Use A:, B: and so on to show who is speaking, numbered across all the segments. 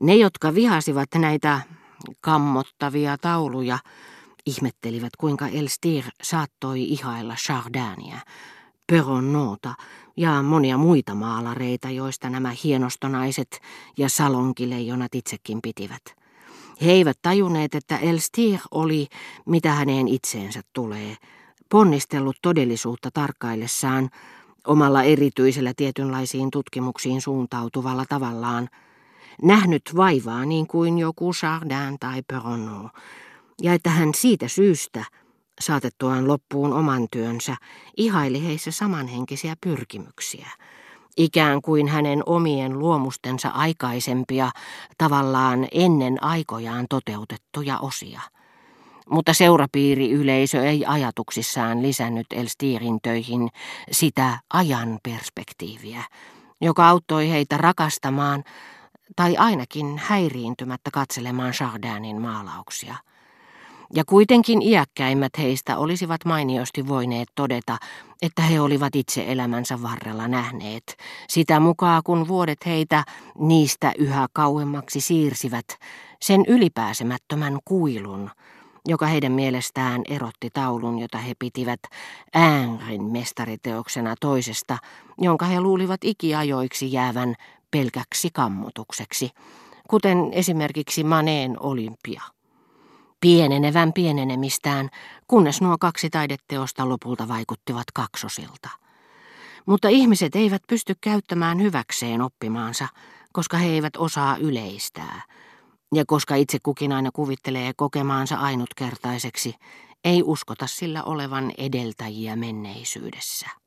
A: Ne, jotka vihasivat näitä kammottavia tauluja, ihmettelivät, kuinka Elstir saattoi ihailla Chardania, Peronnota ja monia muita maalareita, joista nämä hienostonaiset ja salonkileijonat itsekin pitivät. He eivät tajunneet, että Elstir oli, mitä häneen itseensä tulee, ponnistellut todellisuutta tarkkaillessaan omalla erityisellä tietynlaisiin tutkimuksiin suuntautuvalla tavallaan, nähnyt vaivaa niin kuin joku Chardin tai Peronnot, ja että hän siitä syystä, saatettuaan loppuun oman työnsä, ihaili heissä samanhenkisiä pyrkimyksiä, ikään kuin hänen omien luomustensa aikaisempia, tavallaan ennen aikojaan toteutettuja osia. Mutta seurapiiriyleisö ei ajatuksissaan lisännyt Elstirin töihin sitä ajan perspektiiviä, joka auttoi heitä rakastamaan tai ainakin häiriintymättä katselemaan Chardinin maalauksia. Ja kuitenkin iäkkäimmät heistä olisivat mainiosti voineet todeta, että he olivat itse elämänsä varrella nähneet, sitä mukaan kun vuodet heitä niistä yhä kauemmaksi siirsivät, sen ylipääsemättömän kuilun, joka heidän mielestään erotti taulun, jota he pitivät Äängrin mestariteoksena toisesta, jonka he luulivat ikiajoiksi jäävän pelkäksi kammotukseksi, kuten esimerkiksi Maneen olympia. Pienenevän pienenemistään, kunnes nuo kaksi taideteosta lopulta vaikuttivat kaksosilta. Mutta ihmiset eivät pysty käyttämään hyväkseen oppimaansa, koska he eivät osaa yleistää. Ja koska itse kukin aina kuvittelee kokemaansa ainutkertaiseksi, ei uskota sillä olevan edeltäjiä menneisyydessä.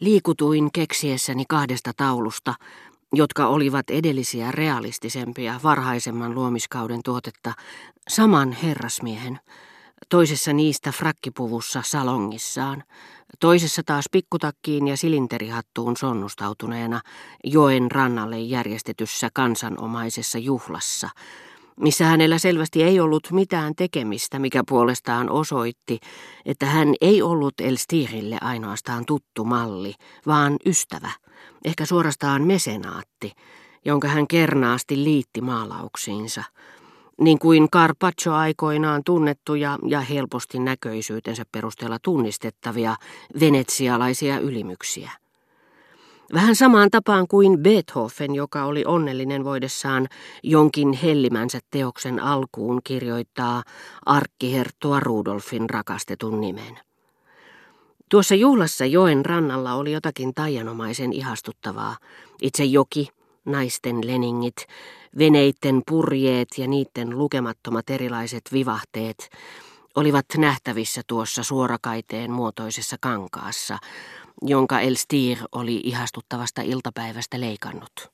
A: Liikutuin keksiessäni kahdesta taulusta, jotka olivat edellisiä realistisempia varhaisemman luomiskauden tuotetta, saman herrasmiehen, toisessa niistä frakkipuvussa salongissaan, toisessa taas pikkutakkiin ja silinterihattuun sonnustautuneena joen rannalle järjestetyssä kansanomaisessa juhlassa, missä hänellä selvästi ei ollut mitään tekemistä, mikä puolestaan osoitti, että hän ei ollut Elstirille ainoastaan tuttu malli, vaan ystävä, ehkä suorastaan mesenaatti, jonka hän kernaasti liitti maalauksiinsa, niin kuin Carpaccio aikoinaan tunnettuja ja helposti näköisyytensä perusteella tunnistettavia venetsialaisia ylimyksiä. Vähän samaan tapaan kuin Beethoven, joka oli onnellinen voidessaan jonkin hellimänsä teoksen alkuun kirjoittaa arkkiherttua Rudolfin rakastetun nimen. Tuossa juhlassa joen rannalla oli jotakin taianomaisen ihastuttavaa. Itse joki, naisten leningit, veneitten purjeet ja niiden lukemattomat erilaiset vivahteet olivat nähtävissä tuossa suorakaiteen muotoisessa kankaassa, jonka Elstir oli ihastuttavasta iltapäivästä leikannut.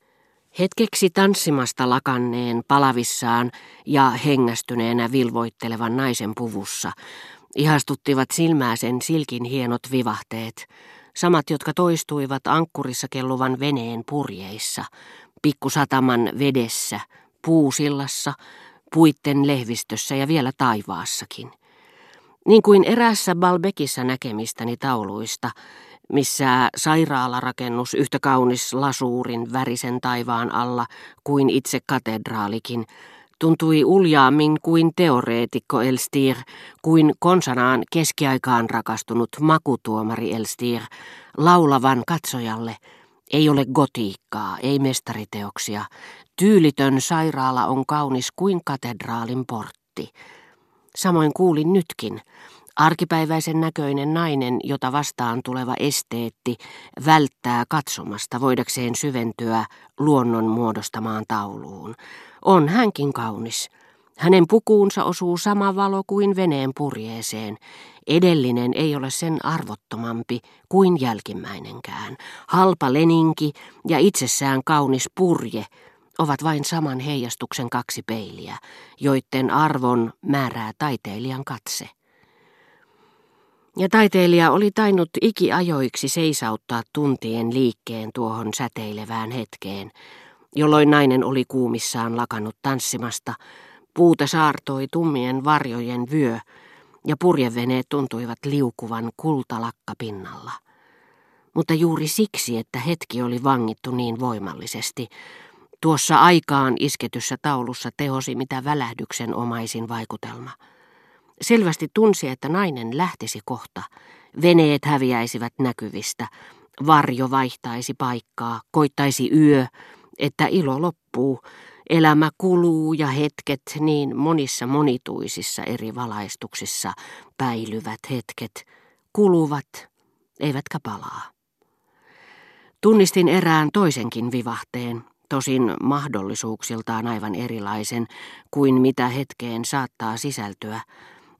A: Hetkeksi tanssimasta lakanneen palavissaan ja hengästyneenä vilvoittelevan naisen puvussa ihastuttivat silmää sen silkin hienot vivahteet, samat jotka toistuivat ankkurissa kelluvan veneen purjeissa, pikkusataman vedessä, puusillassa, puitten lehvistössä ja vielä taivaassakin. Niin kuin eräässä Balbekissa näkemistäni tauluista, missä sairaalarakennus yhtä kaunis lasuurin värisen taivaan alla kuin itse katedraalikin, tuntui uljaammin kuin teoreetikko Elstir, kuin konsanaan keskiaikaan rakastunut makutuomari Elstir, laulavan katsojalle, ei ole gotiikkaa, ei mestariteoksia, tyylitön sairaala on kaunis kuin katedraalin portti. Samoin kuulin nytkin, Arkipäiväisen näköinen nainen, jota vastaan tuleva esteetti, välttää katsomasta voidakseen syventyä luonnon muodostamaan tauluun. On hänkin kaunis. Hänen pukuunsa osuu sama valo kuin veneen purjeeseen. Edellinen ei ole sen arvottomampi kuin jälkimmäinenkään. Halpa leninki ja itsessään kaunis purje ovat vain saman heijastuksen kaksi peiliä, joiden arvon määrää taiteilijan katse. Ja taiteilija oli tainnut ikiajoiksi seisauttaa tuntien liikkeen tuohon säteilevään hetkeen, jolloin nainen oli kuumissaan lakannut tanssimasta, puuta saartoi tummien varjojen vyö ja purjeveneet tuntuivat liukuvan kultalakkapinnalla. Mutta juuri siksi, että hetki oli vangittu niin voimallisesti, Tuossa aikaan isketyssä taulussa tehosi mitä välähdyksen omaisin vaikutelma. Selvästi tunsi, että nainen lähtisi kohta. Veneet häviäisivät näkyvistä. Varjo vaihtaisi paikkaa, koittaisi yö, että ilo loppuu. Elämä kuluu ja hetket niin monissa monituisissa eri valaistuksissa päilyvät hetket kuluvat, eivätkä palaa. Tunnistin erään toisenkin vivahteen, tosin mahdollisuuksiltaan aivan erilaisen kuin mitä hetkeen saattaa sisältyä,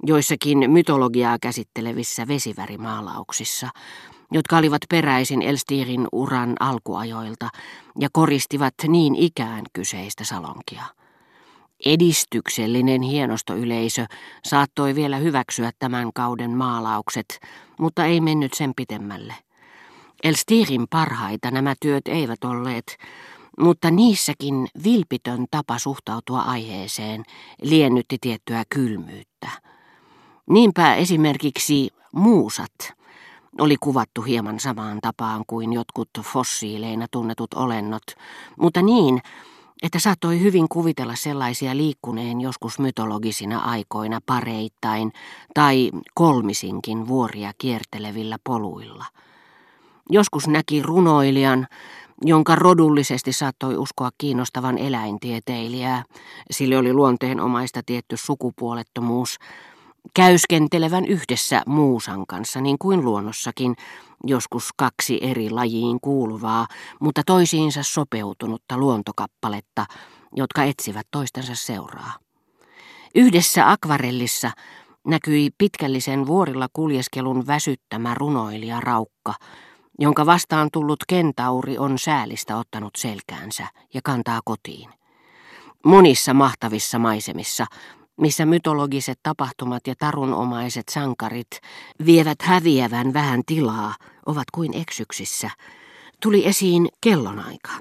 A: joissakin mytologiaa käsittelevissä vesivärimaalauksissa, jotka olivat peräisin Elstirin uran alkuajoilta ja koristivat niin ikään kyseistä salonkia. Edistyksellinen hienostoyleisö saattoi vielä hyväksyä tämän kauden maalaukset, mutta ei mennyt sen pitemmälle. Elstirin parhaita nämä työt eivät olleet, mutta niissäkin vilpitön tapa suhtautua aiheeseen liennytti tiettyä kylmyyttä. Niinpä esimerkiksi muusat oli kuvattu hieman samaan tapaan kuin jotkut fossiileina tunnetut olennot, mutta niin, että saattoi hyvin kuvitella sellaisia liikkuneen joskus mytologisina aikoina pareittain tai kolmisinkin vuoria kiertelevillä poluilla. Joskus näki runoilijan, jonka rodullisesti saattoi uskoa kiinnostavan eläintieteilijää, sille oli luonteenomaista tietty sukupuolettomuus, käyskentelevän yhdessä muusan kanssa, niin kuin luonnossakin, joskus kaksi eri lajiin kuuluvaa, mutta toisiinsa sopeutunutta luontokappaletta, jotka etsivät toistensa seuraa. Yhdessä akvarellissa näkyi pitkällisen vuorilla kuljeskelun väsyttämä runoilija Raukka, jonka vastaan tullut kentauri on säälistä ottanut selkäänsä ja kantaa kotiin. Monissa mahtavissa maisemissa missä mytologiset tapahtumat ja tarunomaiset sankarit vievät häviävän vähän tilaa, ovat kuin eksyksissä, tuli esiin kellonaika.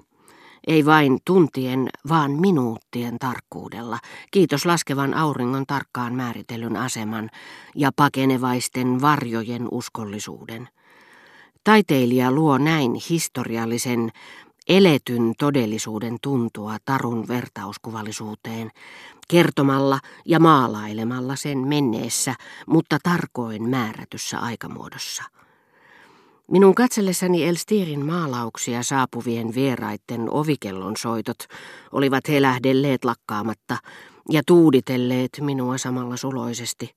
A: Ei vain tuntien, vaan minuuttien tarkkuudella, kiitos laskevan auringon tarkkaan määritellyn aseman ja pakenevaisten varjojen uskollisuuden. Taiteilija luo näin historiallisen, eletyn todellisuuden tuntua tarun vertauskuvallisuuteen, kertomalla ja maalailemalla sen menneessä, mutta tarkoin määrätyssä aikamuodossa. Minun katsellessani Elstirin maalauksia saapuvien vieraitten ovikellon soitot olivat helähdelleet lakkaamatta ja tuuditelleet minua samalla suloisesti,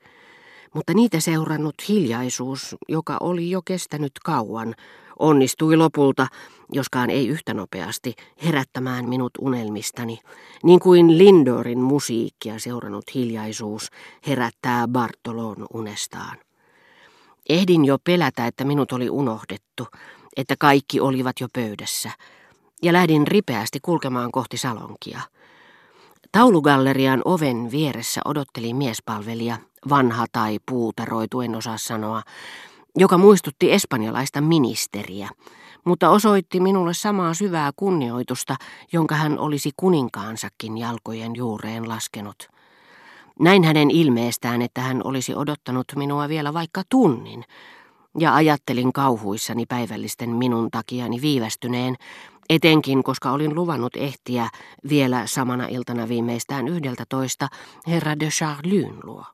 A: mutta niitä seurannut hiljaisuus, joka oli jo kestänyt kauan, onnistui lopulta, joskaan ei yhtä nopeasti, herättämään minut unelmistani, niin kuin Lindorin musiikkia seurannut hiljaisuus herättää Bartolon unestaan. Ehdin jo pelätä, että minut oli unohdettu, että kaikki olivat jo pöydässä, ja lähdin ripeästi kulkemaan kohti salonkia. Taulugallerian oven vieressä odotteli miespalvelija, vanha tai puutaroitu, en osaa sanoa, joka muistutti espanjalaista ministeriä, mutta osoitti minulle samaa syvää kunnioitusta, jonka hän olisi kuninkaansakin jalkojen juureen laskenut. Näin hänen ilmeestään, että hän olisi odottanut minua vielä vaikka tunnin, ja ajattelin kauhuissani päivällisten minun takiani viivästyneen, etenkin koska olin luvannut ehtiä vielä samana iltana viimeistään yhdeltä toista herra de Charlyn luo.